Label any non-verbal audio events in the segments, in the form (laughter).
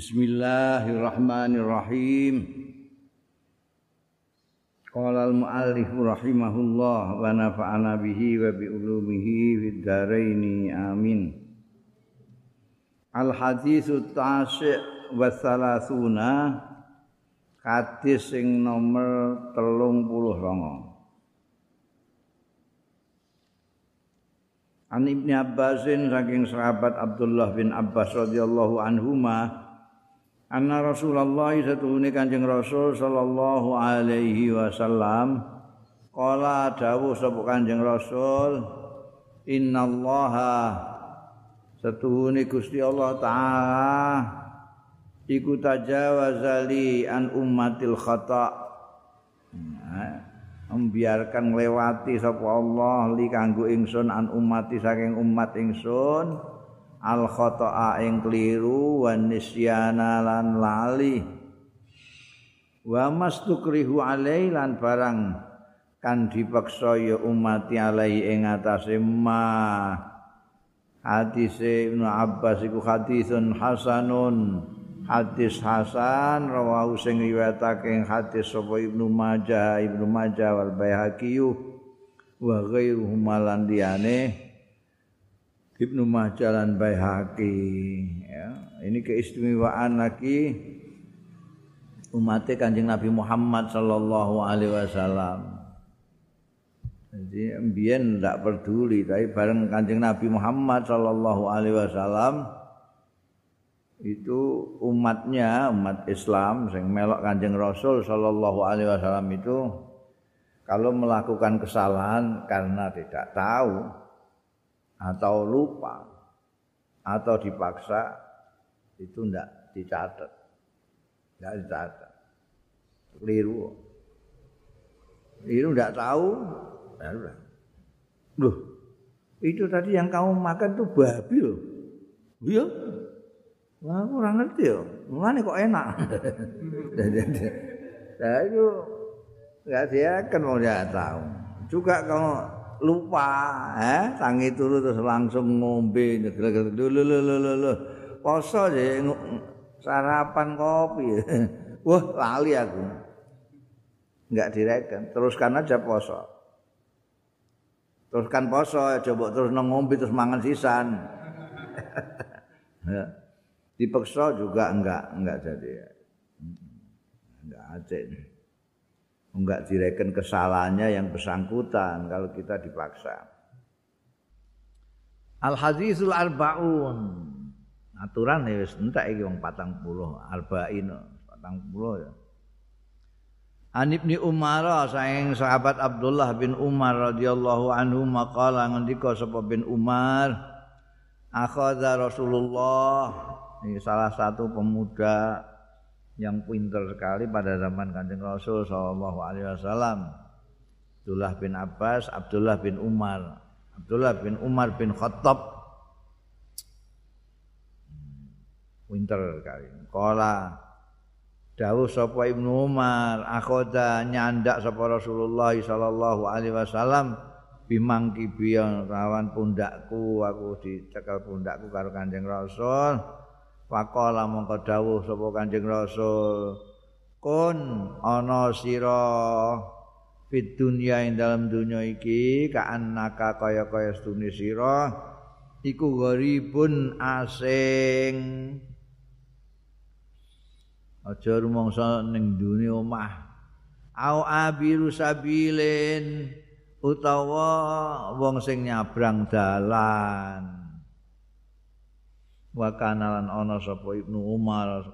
Bismillahirrahmanirrahim. Qala al-muallif rahimahullah wa nafa'ana bihi wa bi ulumihi fid amin. Al haditsu tasy' wa salasuna hadis sing nomor 32. An Ibnu Abbasin saking sahabat Abdullah bin Abbas radhiyallahu anhuma anna Rasulullah satuhune Kanjeng Rasul sallallahu alaihi wasallam. Qala dawuh sapa Kanjeng Rasul innallaha satuhune Gusti Allah taala iku tajawazali an ummatil khata. Membiarkan melewati sapa Allah li kanggo ingsun an ummati saking umat ingsun al khata'a ing kliru wa nisyana lan lali. Wa mastukrihu alai lan barang kan dipaksa ya umat alai ing atase ma. Hadis Ibnu Abbas iku hadisun hasanun. Hadis hasan rawahu sing riwayatake hadis sapa Ibnu Majah Ibnu Majah wal Baihaqi wa ghairuhum lan liyane Ibnu Majah dan Baihaqi ya. Ini keistimewaan lagi umat Kanjeng Nabi Muhammad sallallahu alaihi wasallam. Jadi mbien tidak peduli tapi bareng Kanjeng Nabi Muhammad sallallahu alaihi wasallam itu umatnya umat Islam sing melok Kanjeng Rasul sallallahu alaihi wasallam itu kalau melakukan kesalahan karena tidak tahu atau lupa. Atau dipaksa itu tidak dicatat. Tidak dicatat. Keliru. Keliru tidak tahu loh itu tadi yang kamu makan tuh babi loh. Iya. Wah, kurang ngerti ya. Mana kok enak? (laughs) nah, itu dia kan mau dia tahu. Juga kalau lupa. Eh tangi turu terus langsung ngombe lho poso je sarapan kopi. (laughs) Wah lali aku. Enggak direken. Teruskan aja poso. Teruskan poso coba terus ngombe terus mangan sisan. (laughs) Ya. dipeksa juga enggak enggak jadi enggak ada enggak direken kesalahannya yang bersangkutan kalau kita dipaksa. Al hadisul arbaun. Aturan ya wis entek iki wong 40 arba'in 40 ya. An Ibni Umar saing sahabat Abdullah bin Umar radhiyallahu anhu maqala ngendika sapa bin Umar akhadha Rasulullah ini salah satu pemuda yang pintar sekali pada zaman Kanjeng Rasul sallallahu alaihi wasallam. Abdullah bin Abbas, Abdullah bin Umar, Abdullah bin Umar bin Khattab. Pintar sekali. Kala dawuh sapa Ibnu Umar, akhoda nyandak sapa Rasulullah sallallahu alaihi wasallam bimangki biyan rawan pundakku aku dicekel pundakku karo Kanjeng Rasul. Faqala mongko dawuh sapa Kanjeng Rasul. Kun ana sira fit dunya ing dalam dunya iki kaannaka kaya-kaya stune sira iku gharibun asing. Aja rumangsa ning dunya omah. Au abiru sabilin utawa wong sing nyabrang dalan wa kanalan ana sapa Ibnu Umar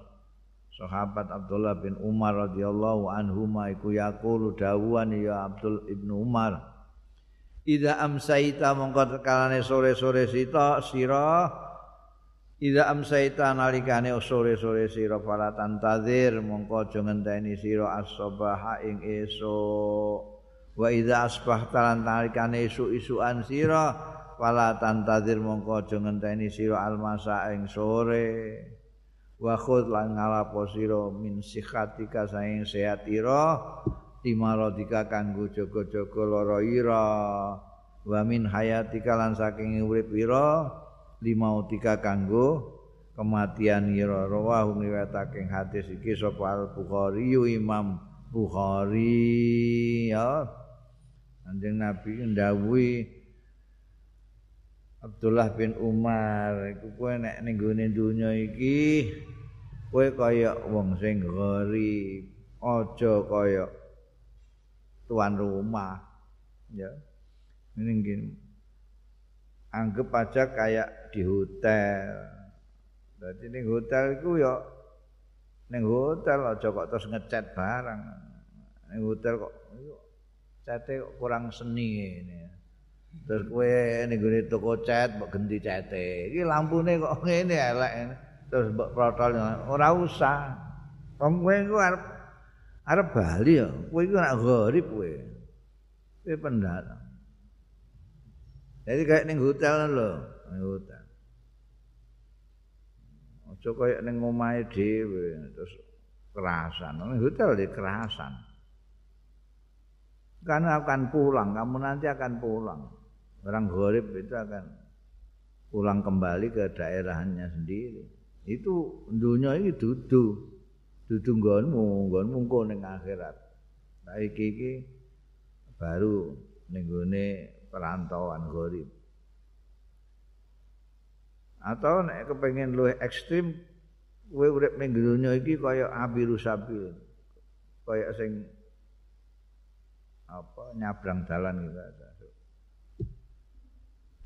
sahabat Abdullah bin Umar radhiyallahu anhu iku yaqulu dawuhan ya Abdul Ibnu Umar Ida amsaita mongko tekalane sore-sore sita sira. Ida amsaita nalikane sore-sore sira para tantazir mongko aja ngenteni sira as-sabaha ing esuk. Wa ida asbahta nalikane esuk-esukan sira wala tantadir mongko aja ngenteni sira almasa ing sore. Wa khudh lan ngalapo sira min sikhatika saing sehat ira timarodika kanggo jaga-jaga lara ira. Wa min hayatika lan saking urip ira limautika kanggo kematian ira. Rawahu ngiwatake hadis iki sapa al bukhari imam bukhari. Ya. Anjing nabi ndawuhi Abdullah bin Umar iku kowe nek ning gone donya iki kowe kaya wong sing gori aja kaya tuan rumah ya. Ini anggap aja kayak di hotel. Jadi ini hotel itu ya ini hotel aja kok terus ngecat barang ini hotel kok kok kurang seni ini terus kue ini gue toko cat mau ganti catnya ini lampunya kok ini elek terus mbok protol ora usah. Wong kowe iku arep arep bali ya. Kowe iku nak gharib kowe. Kowe pendatang jadi kayak ning hotel lho ning hotel. Aja kayak ning omahe dhewe terus kerasan. Ning hotel di kerasan. Karena akan pulang kamu nanti akan pulang orang gharib itu akan pulang kembali ke daerahnya sendiri. Itu dunia ini dudu. Dudu nggonmu nggonmu engko ning akhirat. Saiki iki baru ning gone perantauan gharib atau nek kepengin luwih ekstrim kowe urip ning dunya iki kaya api rusabil kaya sing apa nyabrang dalan gitu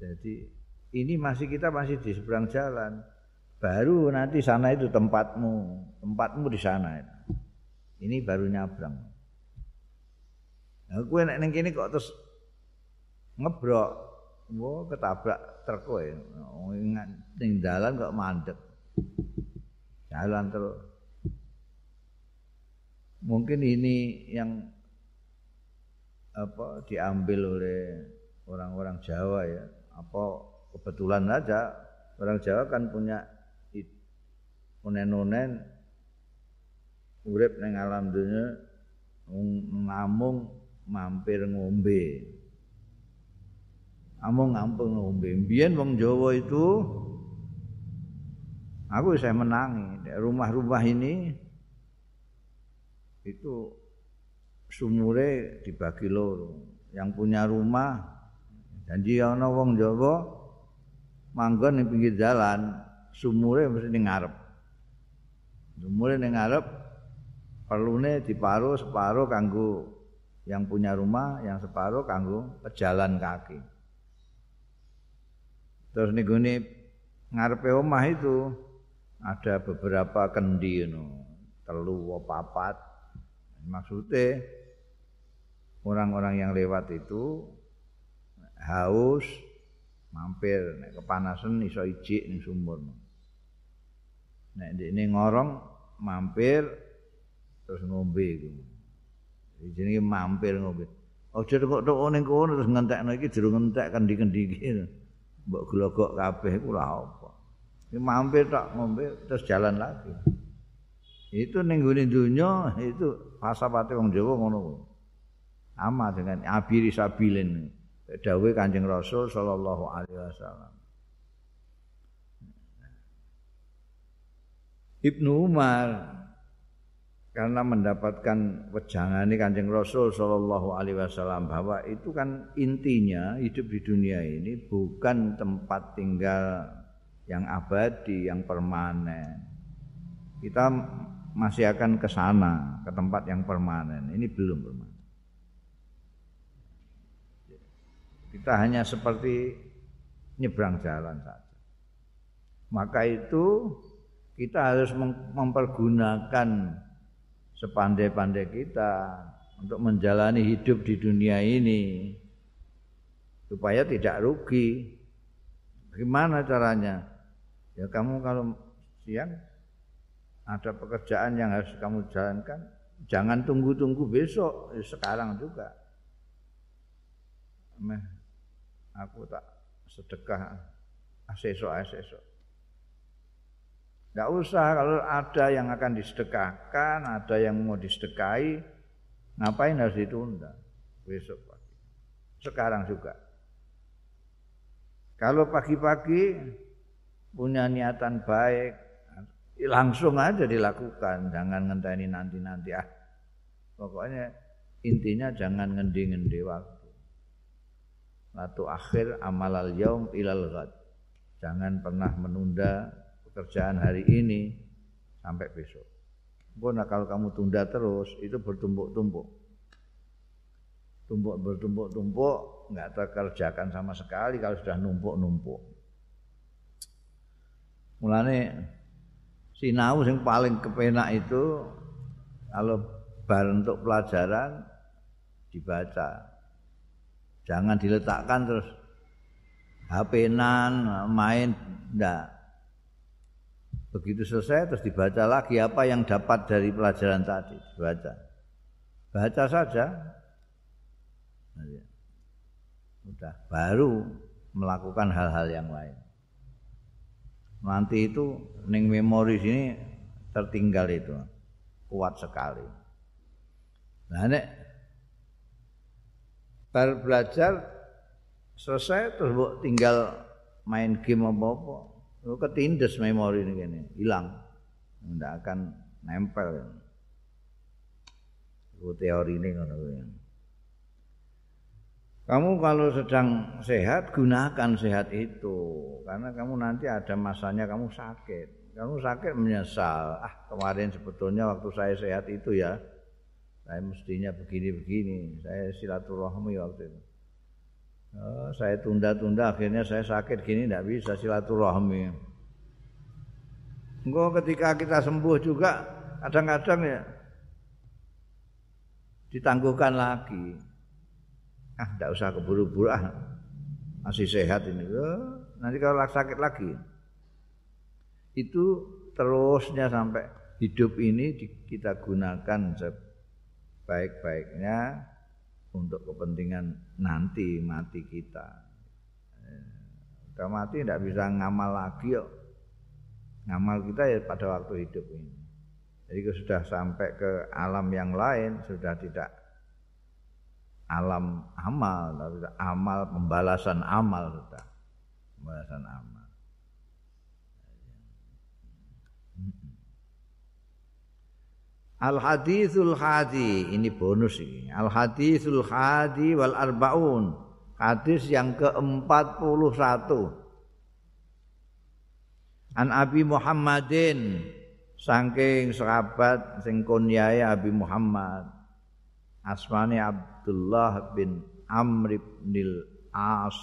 jadi ini masih kita masih di seberang jalan. Baru nanti sana itu tempatmu tempatmu di sana ini baru nyabrang. Nah, gue nek kini kok terus ngebrok. Gue ketabrak truk kowe. Ingat ning dalan kok mandek. Jalan terus. Mungkin ini yang apa diambil oleh orang-orang Jawa ya apa kebetulan aja orang Jawa kan punya onen-onen urip ning alam dunya namung mampir ngombe. Amung ngampung ngombe. Biyen wong Jawa itu aku saya menangi rumah-rumah ini itu sumure dibagi loro. Yang punya rumah janji ana wong Jawa manggon ning pinggir jalan, sumure mesti ning ngarep. Mulai ning ngarep perlune diparuh separuh kanggo yang punya rumah, yang separuh kanggo pejalan kaki. Terus nih gini ngarepe omah itu ada beberapa kendi no, telu papat. Maksudnya orang-orang yang lewat itu haus mampir nek kepanasan iso ijik ning sumur. Nek ini ngorong mampir terus ngombe iku. Jenenge mampir ngombe. Aja kok tok ning kono terus ngentekno iki jero ngentek kendi-kendi iki. Mbok glogok kabeh iku lha apa. Iki mampir tok ngombe terus jalan lagi. Itu ning gone donya itu pasapate wong Jawa ngono. Ama dengan abiri sabilin. Dawuh Kanjeng Rasul sallallahu alaihi wasallam. Ibnu Umar karena mendapatkan wejangan Kanjeng Rasul sallallahu alaihi wasallam bahwa itu kan intinya hidup di dunia ini bukan tempat tinggal yang abadi, yang permanen. Kita masih akan ke sana, ke tempat yang permanen. Ini belum permanen. Kita hanya seperti nyebrang jalan saja. Maka itu kita harus mempergunakan sepandai-pandai kita untuk menjalani hidup di dunia ini supaya tidak rugi. Bagaimana caranya? Ya kamu kalau siang ada pekerjaan yang harus kamu jalankan, jangan tunggu-tunggu besok, ya sekarang juga. Aku tak sedekah asesok. Tidak usah kalau ada yang akan disedekahkan, ada yang mau disedekahi, ngapain harus ditunda besok pagi. Sekarang juga. Kalau pagi-pagi punya niatan baik, langsung aja dilakukan jangan ngenteni nanti-nanti ah pokoknya intinya jangan ngendi-ngendi waktu latu akhir amalal yaum ilal ghad. Jangan pernah menunda pekerjaan hari ini sampai besok. Pun kalau kamu tunda terus itu bertumpuk-tumpuk. Tumpuk bertumpuk-tumpuk nggak terkerjakan sama sekali kalau sudah numpuk-numpuk. Mulane sinau yang paling kepenak itu kalau bar untuk pelajaran dibaca. Jangan diletakkan terus HP-nan main ndak. Begitu selesai terus dibaca lagi apa yang dapat dari pelajaran tadi, dibaca. Baca saja. Sudah baru melakukan hal-hal yang lain. nanti itu ning memori sini tertinggal itu kuat sekali. Nah nek bar belajar selesai terus bu tinggal main game apa-apa, lu ketindes memori ini gini, hilang, tidak akan nempel. Itu teori ini kan. Kamu kalau sedang sehat gunakan sehat itu karena kamu nanti ada masanya kamu sakit. Kamu sakit menyesal. Ah kemarin sebetulnya waktu saya sehat itu ya saya mestinya begini-begini. Saya silaturahmi waktu itu. Oh, saya tunda-tunda akhirnya saya sakit gini tidak bisa silaturahmi. Enggak ketika kita sembuh juga kadang-kadang ya ditangguhkan lagi ah tidak usah keburu-buru ah masih sehat ini oh, nanti kalau sakit lagi itu terusnya sampai hidup ini kita gunakan sebaik-baiknya untuk kepentingan nanti mati kita. Kita mati tidak bisa ngamal lagi yuk ngamal kita ya pada waktu hidup ini. Jadi sudah sampai ke alam yang lain sudah tidak alam amal tapi amal pembalasan amal sudah. Pembalasan amal Al hadithul hadi ini bonus ini. Al hadithul hadi wal arbaun. Hadis yang ke-41. An Abi Muhammadin saking sahabat sing kunyai Abi Muhammad. Asmane Abdullah bin Amr bin As.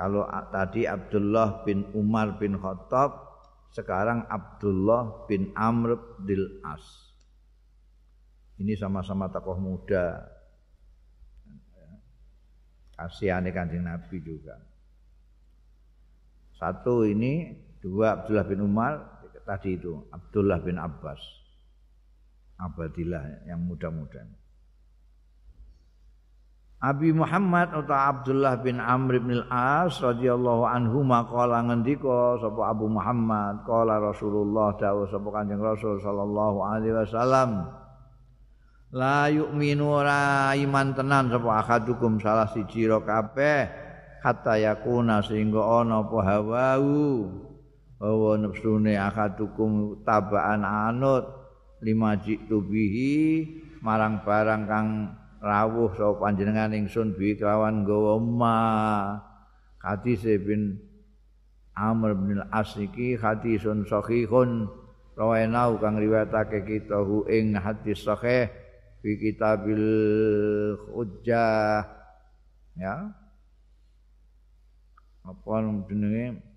Kalau tadi Abdullah bin Umar bin Khattab, sekarang Abdullah bin Amr bin As. Ini sama-sama tokoh muda. Kasihane Kanjeng Nabi juga. Satu ini, dua Abdullah bin Umar, tadi itu Abdullah bin Abbas. Abadillah yang muda-muda. Abi Muhammad atau Abdullah bin Amr bin Al-As radhiyallahu anhu maqala ngendika sapa Abu Muhammad? Qala Rasulullah dawuh sapa Kanjeng Rasul sallallahu alaihi wasallam La yu'minu ra iman tenan sapa akadukum salah siji ro kabeh hatta yakuna sehingga ana apa hawau hawa nafsune akadukum tabaan anut lima jitu bihi marang barang kang rawuh sapa panjenengan ingsun bi kelawan gawa ma. Hadis bin Amr bin Al-As iki hadisun sahihun. Rawainau kang riwayatake kita hu ing hadis sahih fi kitabil hujjah. Ya. Apa jenenge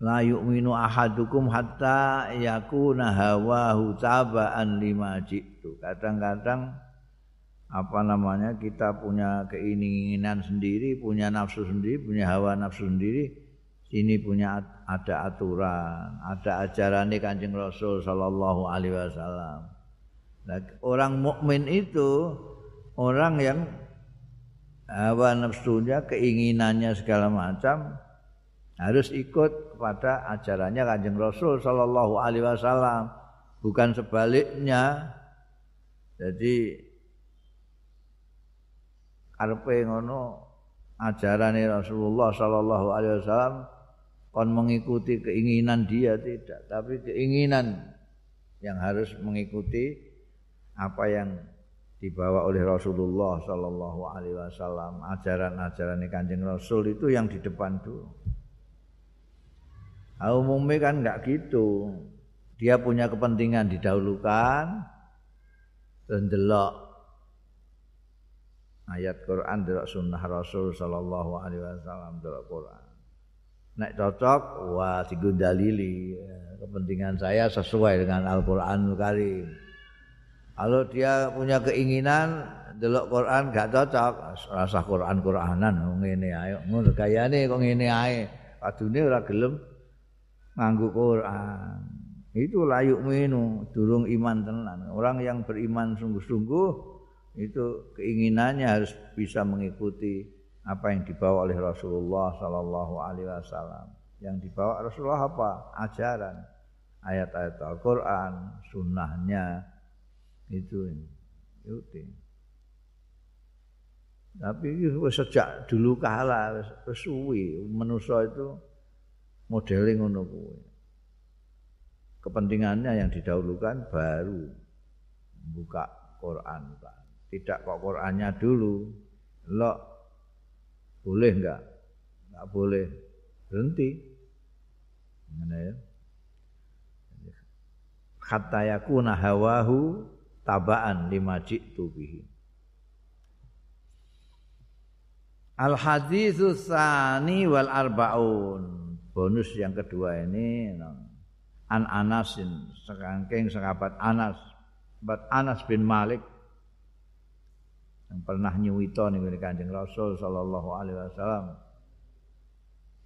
la yu'minu ahadukum hatta yakuna hawahu tabaan lima jitu. Kadang-kadang apa namanya kita punya keinginan sendiri, punya nafsu sendiri, punya hawa nafsu sendiri. Sini punya ada aturan, ada ajaran Kanjeng Rasul sallallahu alaihi wasallam. Nah, orang mukmin itu orang yang hawa nafsunya, keinginannya segala macam harus ikut kepada ajarannya Kanjeng Rasul sallallahu alaihi wasallam. Bukan sebaliknya. Jadi karepe ngono ajarane Rasulullah sallallahu alaihi wasallam kon mengikuti keinginan dia tidak, tapi keinginan yang harus mengikuti apa yang dibawa oleh Rasulullah Sallallahu Alaihi Wasallam ajaran-ajaran kanjeng Rasul itu yang di depan dulu. Nah, umumnya kan nggak gitu. Dia punya kepentingan didahulukan dan delok ayat Quran delok sunnah Rasul Sallallahu Alaihi Wasallam delok Quran. Nek cocok, wah digundalili. Kepentingan saya sesuai dengan Al-Quranul Karim. Kalau dia punya keinginan delok Quran gak cocok, rasa Quran-Quranan ngene ayo. Ngono gayane kok ngene ae. Padune ora gelem nganggo Quran. Itu layuk minu, durung iman tenan. Orang yang beriman sungguh-sungguh itu keinginannya harus bisa mengikuti apa yang dibawa oleh Rasulullah sallallahu alaihi wasallam. Yang dibawa Rasulullah apa? Ajaran, ayat-ayat Al-Qur'an, sunnahnya itu. Itu. Tapi sejak dulu kala wis suwi manusa itu modeling ngono kuwi. Kepentingannya yang didahulukan baru buka Quran. Tidak kok Qurannya dulu. Lo boleh enggak? Enggak boleh. Berhenti. Mana ya? Hatta yakuna hawahu tabaan lima jitu bihi. Al hadithu tsani wal arbaun. Bonus yang kedua ini an Anasin sekangking sahabat Anas. Sahabat Anas bin Malik yang pernah nyuwito nih Kanjeng Rasul sallallahu alaihi wasallam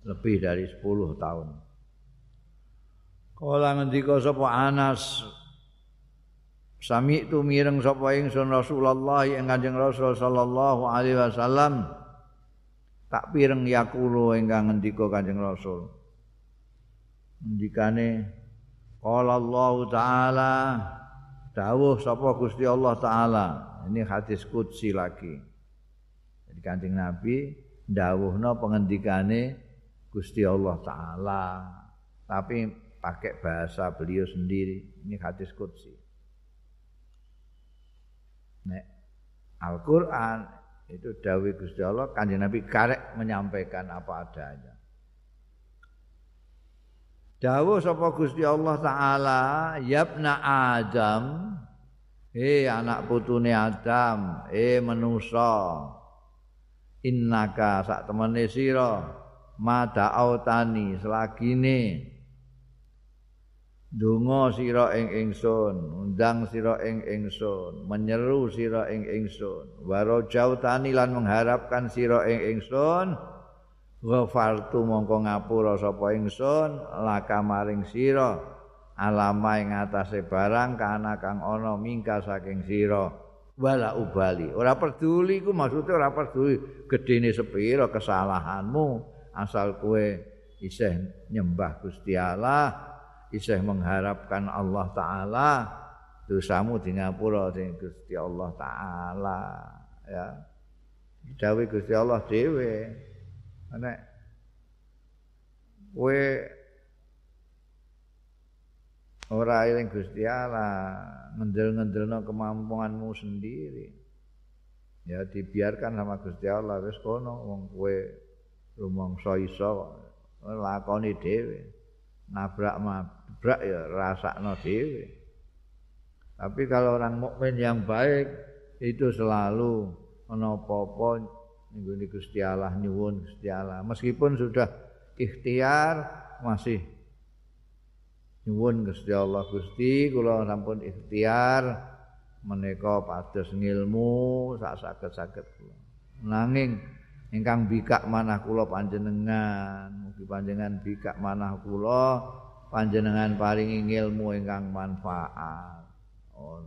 lebih dari 10 tahun. Kala ngendika sapa Anas Sami itu mireng sapa ingsun Rasulullah yang Kanjeng Rasul sallallahu alaihi wasallam tak pireng yakulu ingkang ngendika Kanjeng Rasul. Ngendikane qala Allah taala dawuh sapa Gusti Allah taala ini hadis kudsi lagi. Jadi kancing Nabi dawuhno pengendikane Gusti Allah Taala, tapi pakai bahasa beliau sendiri. Ini hadis kudsi. Nek Al-Quran itu dawi Gusti Allah, kanjeng Nabi karek menyampaikan apa adanya. Dawuh sapa Gusti Allah taala, "Yabna Adam, Hei anak putune Adam, eh manusa. Innaka sak temene sira madaautani selagine. Dungo sira ing ingsun, undang sira ing ingsun, menyeru sira ing ingsun, waro jautani lan mengharapkan sira ing ingsun, ghafartu mongko ngapura sapa ingsun laka maring sira. alama ing atase barang kana kang ana mingka saking sira. Wala ubali. Ora peduli ku maksudnya ora peduli gedene sepira kesalahanmu. Asal kue isih nyembah Gusti Allah isih mengharapkan Allah taala dosamu di ngapura sing Gusti Allah taala ya. Dawuh Gusti Allah dhewe nek kowe ora eling Gusti Allah ngendel-ngendelno kemampuanmu sendiri ya dibiarkan sama Gusti Allah wis kono wong kowe rumangsa iso lakoni dhewe nabrak mabrak ya rasakno dhewe tapi kalau orang mukmin yang baik itu selalu ana apa-apa ning Gusti Allah nyuwun Gusti Allah. Meskipun sudah ikhtiar masih nyuwun Gusti Allah. Gusti kula sampun ikhtiar menika pados ngilmu sak saged-saged kula. Nanging ingkang bikak manah kula panjenengan mugi panjenengan bikak manah kula panjenengan paringi ilmu ingkang manfaat. Oh.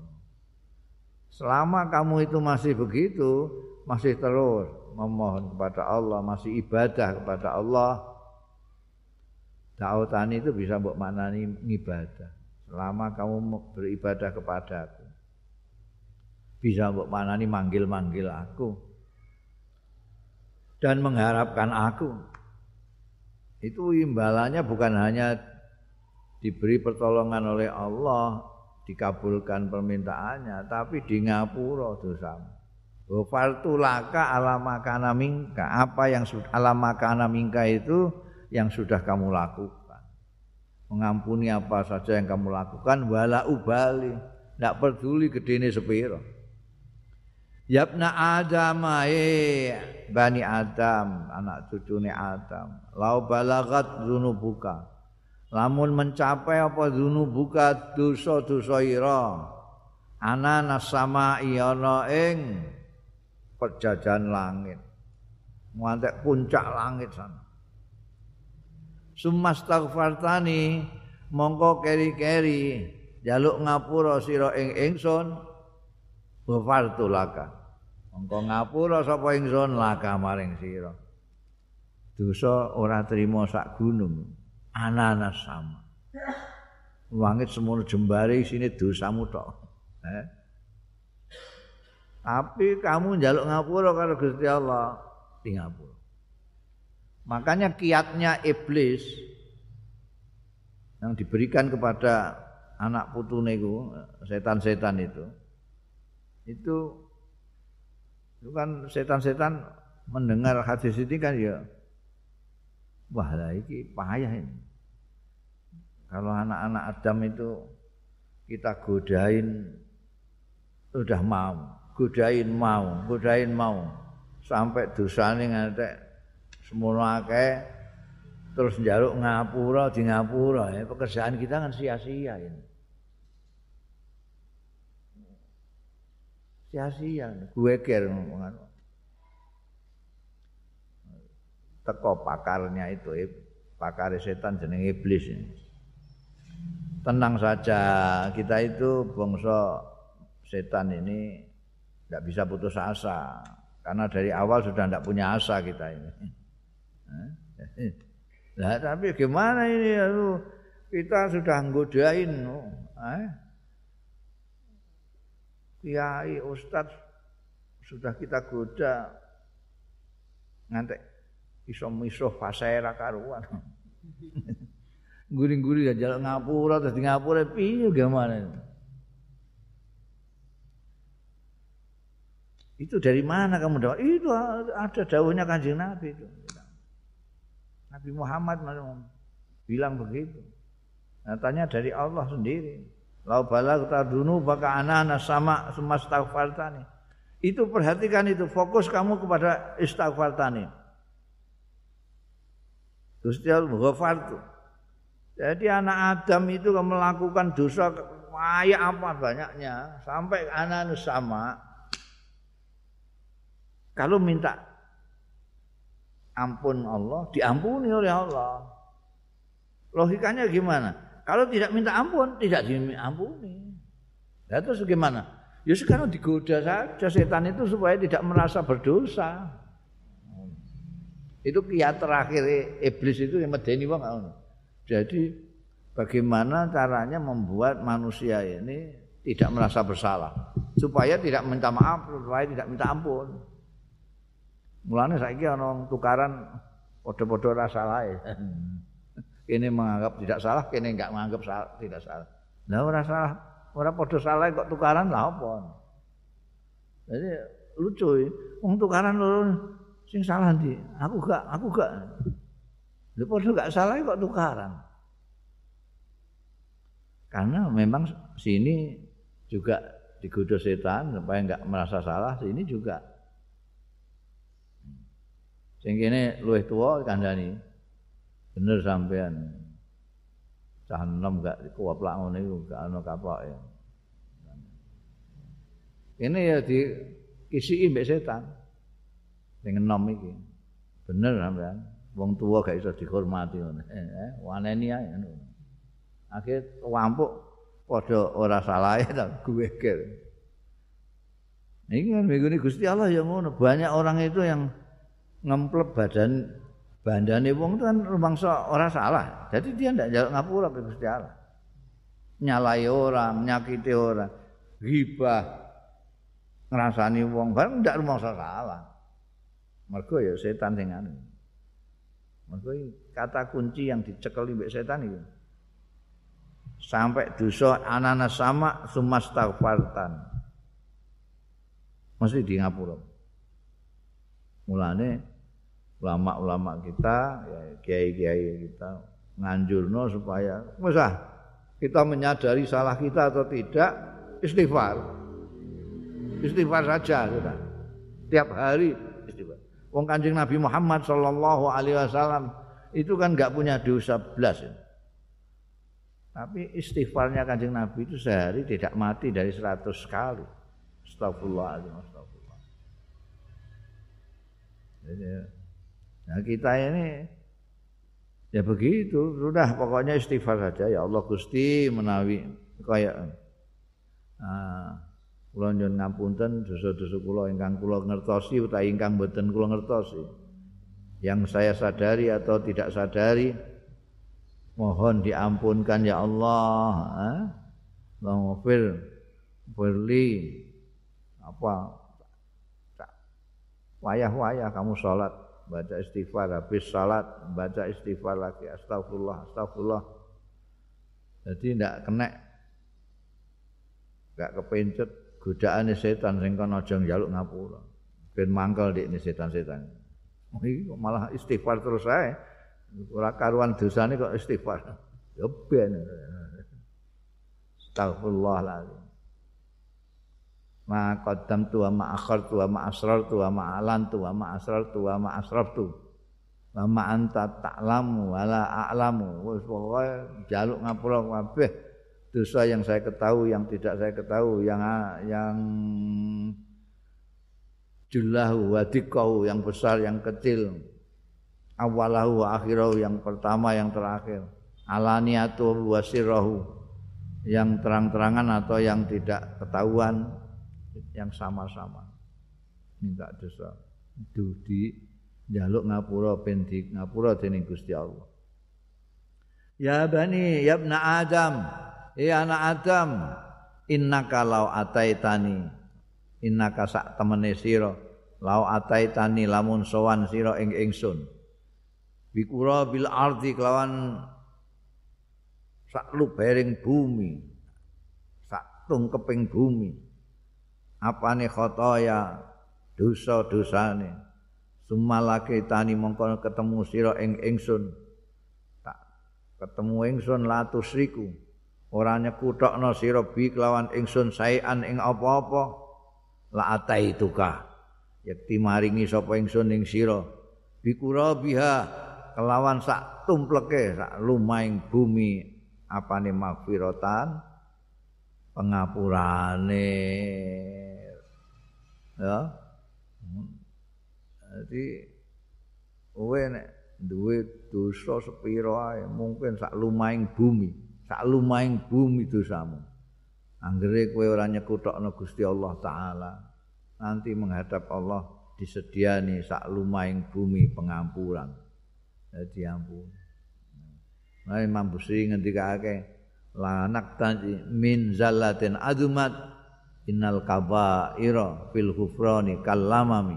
selama kamu itu masih begitu masih terus memohon kepada Allah masih ibadah kepada Allah Dautan itu bisa mbok maknani ngibadah. Selama kamu beribadah kepadaku. Bisa mbok maknani manggil-manggil aku. Dan mengharapkan aku. itu imbalannya bukan hanya diberi pertolongan oleh Allah, dikabulkan permintaannya, tapi di ngapura dosamu. Wafartu laka alama kana mingka. Apa yang sudah alama kana mingka itu yang sudah kamu lakukan. Mengampuni apa saja yang kamu lakukan wala ubali. Tidak peduli gedene sepiro. Yabna Adam eh Bani Adam anak cucune Adam lau balagat dzunubuka lamun mencapai apa dzunubuka dosa-dosa ira ana nasama ing pejajan langit. Ngantek puncak langit sana. Sumastaghfartani mongko keri-keri jaluk ngapura sira ing ingsun ghafartu laka mongko ngapura sapa ingsun laka maring sira. Dosa ora trima sak gunung ananas sama. Langit semono jembare isine dosamu tok. Eh? Tapi kamu njaluk ngapura karo Gusti Allah di ngapura. Makanya kiatnya iblis yang diberikan kepada anak putune iku setan-setan itu itu itu kan setan-setan mendengar hadis ini kan ya wah lah ini payah ini. Kalau anak-anak Adam itu kita godain sudah mau godain mau godain mau. Sampai dosane ngantek semono akeh terus njaluk ngapura di ngapura. Ya pekerjaan kita kan sia-sia ini. Sia-sia gue ker teko pakarnya itu pakar setan jeneng iblis tenang saja kita itu bangsa setan ini tidak bisa putus asa. Karena dari awal sudah tidak punya asa kita ini. (laughs) Nah tapi gimana ini? Kita sudah nggodain. Eh? kiai ustaz sudah kita goda. Ngantek iso misuh fasera karuan. (laughs) Guring-guring ya jalan ngapura terus di ngapura piye gimana itu dari mana kamu dapat itu ada daunnya kanjeng nabi itu Nabi Muhammad bilang begitu Nyatanya dari Allah sendiri Lau balag tadunu baka anana sama sumastaghfartani. Itu perhatikan itu, fokus kamu kepada istighfartani. Gusti Allah ghafartu. Jadi anak Adam itu melakukan dosa kayak apa banyaknya sampai anak sama kalau minta ampun Allah diampuni oleh Allah. Logikanya gimana? Kalau tidak minta ampun, tidak diampuni. Nah, terus gimana? Ya sekarang digoda saja setan itu supaya tidak merasa berdosa. Itu kiat terakhir iblis itu yang medeni wong Jadi bagaimana caranya membuat manusia ini tidak merasa bersalah supaya tidak minta maaf, supaya tidak minta ampun. Mulane saiki ana tukaran padha-padha rasa lain. kene menganggap tidak salah, kene enggak menganggap salah, tidak salah. Lah ora salah, ora padha salah kok tukaran lah apa. Jadi lucu ya. Wong tukaran lho sing salah ndi? Aku gak, aku gak. Lha padha gak salah kok tukaran. Karena memang sini juga digoda setan supaya enggak merasa salah, sini juga. Sing kene luwih tuwa kandhani. bener sampean. Cah enom gak kuwaplak ngene iku gak ana kapoke. Ini ya di kisi mbek setan. Sing enom iki. Bener sampean. Wong tua gak iso dihormati ngono eh waneni ae ngono. Akhir wampuk padha ora salah ta gue ger ini kan begini Gusti Allah yang ngono. Banyak orang itu yang ngemplep badan bandane wong itu kan rumangsa ora salah. Jadi dia ndak njaluk ngapura ke Gusti Allah. Nyalai orang, nyakiti orang, ghibah ngrasani wong bareng ndak rumangsa salah. Mergo ya setan sing anu. Mergo kata kunci yang dicekeli mbek setan itu. Sampai dosa anana sama sumastaghfartan. Mesti di ngapura. Mulane ulama-ulama kita, ya kiai-kiai kita nganjurno supaya wis kita menyadari salah kita atau tidak istighfar. Istighfar saja sudah. Tiap hari istighfar. Wong Kanjeng Nabi Muhammad sallallahu alaihi wasallam itu kan enggak punya dosa belas. Ya. Tapi istighfarnya Kanjeng Nabi itu sehari tidak mati dari seratus kali. Astagfirullahaladzim, astagfirullah. Nah kita ini Ya begitu, sudah pokoknya istighfar saja ya Allah Gusti menawi kaya ah kula nyuwun ngapunten dosa-dosa kula ingkang kula ngertosi utawi ingkang boten kula ngertosi. Yang saya sadari atau tidak sadari mohon diampunkan ya Allah. Eh? Allahumma firli apa wayah-wayah kamu sholat baca istighfar habis salat baca istighfar lagi. Astagfirullah astagfirullah. Jadi tidak kena. Gak kepencet godaan setan sing kono aja njaluk ngapura. Ben mangkel dik setan-setan. Iki malah istighfar terus ae. Ora karuan dosane kok istighfar. Ya ben. Astagfirullah ma qaddamtu wa ma akhartu wa ma asrartu wa ma alantu wa ma asrartu wa ma asraftu wa ma anta ta'lamu wa la a'lamu. Wis pokoke jaluk ngapura kabeh dosa yang saya ketahui yang tidak saya ketahui yang yang jullahu wa yang besar yang kecil. Awalahu wa akhirahu yang pertama yang terakhir. Alaniatu wa sirrahu yang terang-terangan atau yang tidak ketahuan yang sama-sama minta dosa. Dudi jaluk ngapura ben di ngapura dening Gusti Allah. Ya bani ya ibna adam ya anak adam innaka law ataitani innaka sak temene sira law ataitani lamun sowan sira ing ingsun. Bikura bil ardi kelawan sak lubering bumi sak tungkeping bumi apane khotoya? Dosa-dosane sumalake tani mongko ketemu sira ing ingsun. Tak ketemu ingsun latus riku ora nyekutokno sira bi kelawan ingsun saean ing apa-apa. La ataituka yakti maringi sapa ingsun ing sira. Bikura biha kelawan sak tumpleke sak lumaing bumi. Apane magfiratan pengapurane ya. Jadi kowe nek duwe dosa sepira ae mungkin sak lumaing bumi sak lumaing bumi dosamu. Anggere kowe ora nyekutokno Gusti Allah taala nanti menghadap Allah disediani sak lumaing bumi pengampuran. Jadi ampun Nah, Imam Busri ngendikake lanak tanji min zallatin adumat innal kabaira fil ghufrani kallamami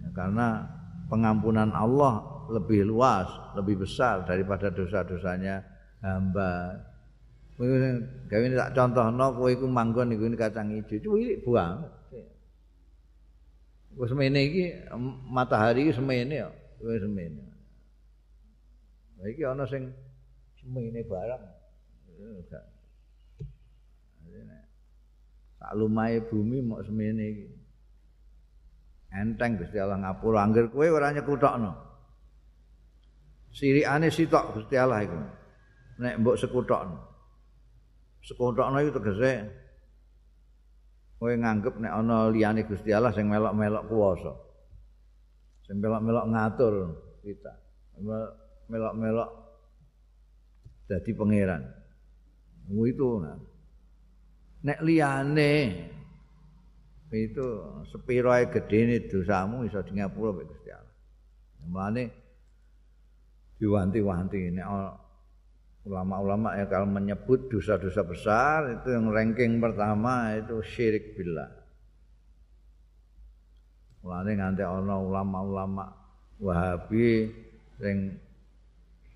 ya, karena pengampunan Allah lebih luas, lebih besar daripada dosa-dosanya hamba. Gawe tak contohno kowe iku manggon niku kacang ijo, cuwilik buang. Wis semene iki matahari iki semene ya, semene. Lah iki ana sing semene barang. Sak lumahe bumi mok semene iki. Enteng Gusti Allah ngapura. Angger kowe ora nyekutokno. Sirikane sitok Gusti Allah iku. Nek mbok sekutokno. Sekutokno iku tegese kowe nganggep nek ana liyane Gusti Allah sing melok-melok kuwasa. Sing melok-melok ngatur kita. Melok-melok dadi pangeran. Itu nah nek liyane itu sepiro ae gedene dosamu iso di ngapura mek Gusti Allah. Mulane diwanti-wanti nek ulama-ulama ya kalau menyebut dosa-dosa besar itu yang ranking pertama itu syirik billah. Mulane nganti ana ulama-ulama Wahabi sing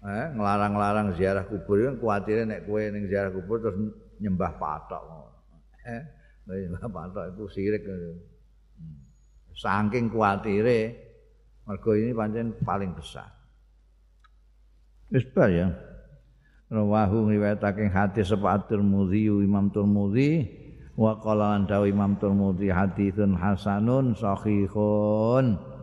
eh nglarang-larang ziarah kubur kan kuatire nek kowe ning ziarah kubur terus nyembah patok. Eh, (laughs) nyembah patok itu sirik. Hmm. Saking kuatire mergo ini pancen paling besar. Wis ya. Rawahu riwayatake hadis sapa At-Tirmidzi Imam Tirmidzi wa qala Imam Tirmidzi haditsun hasanun sahihun.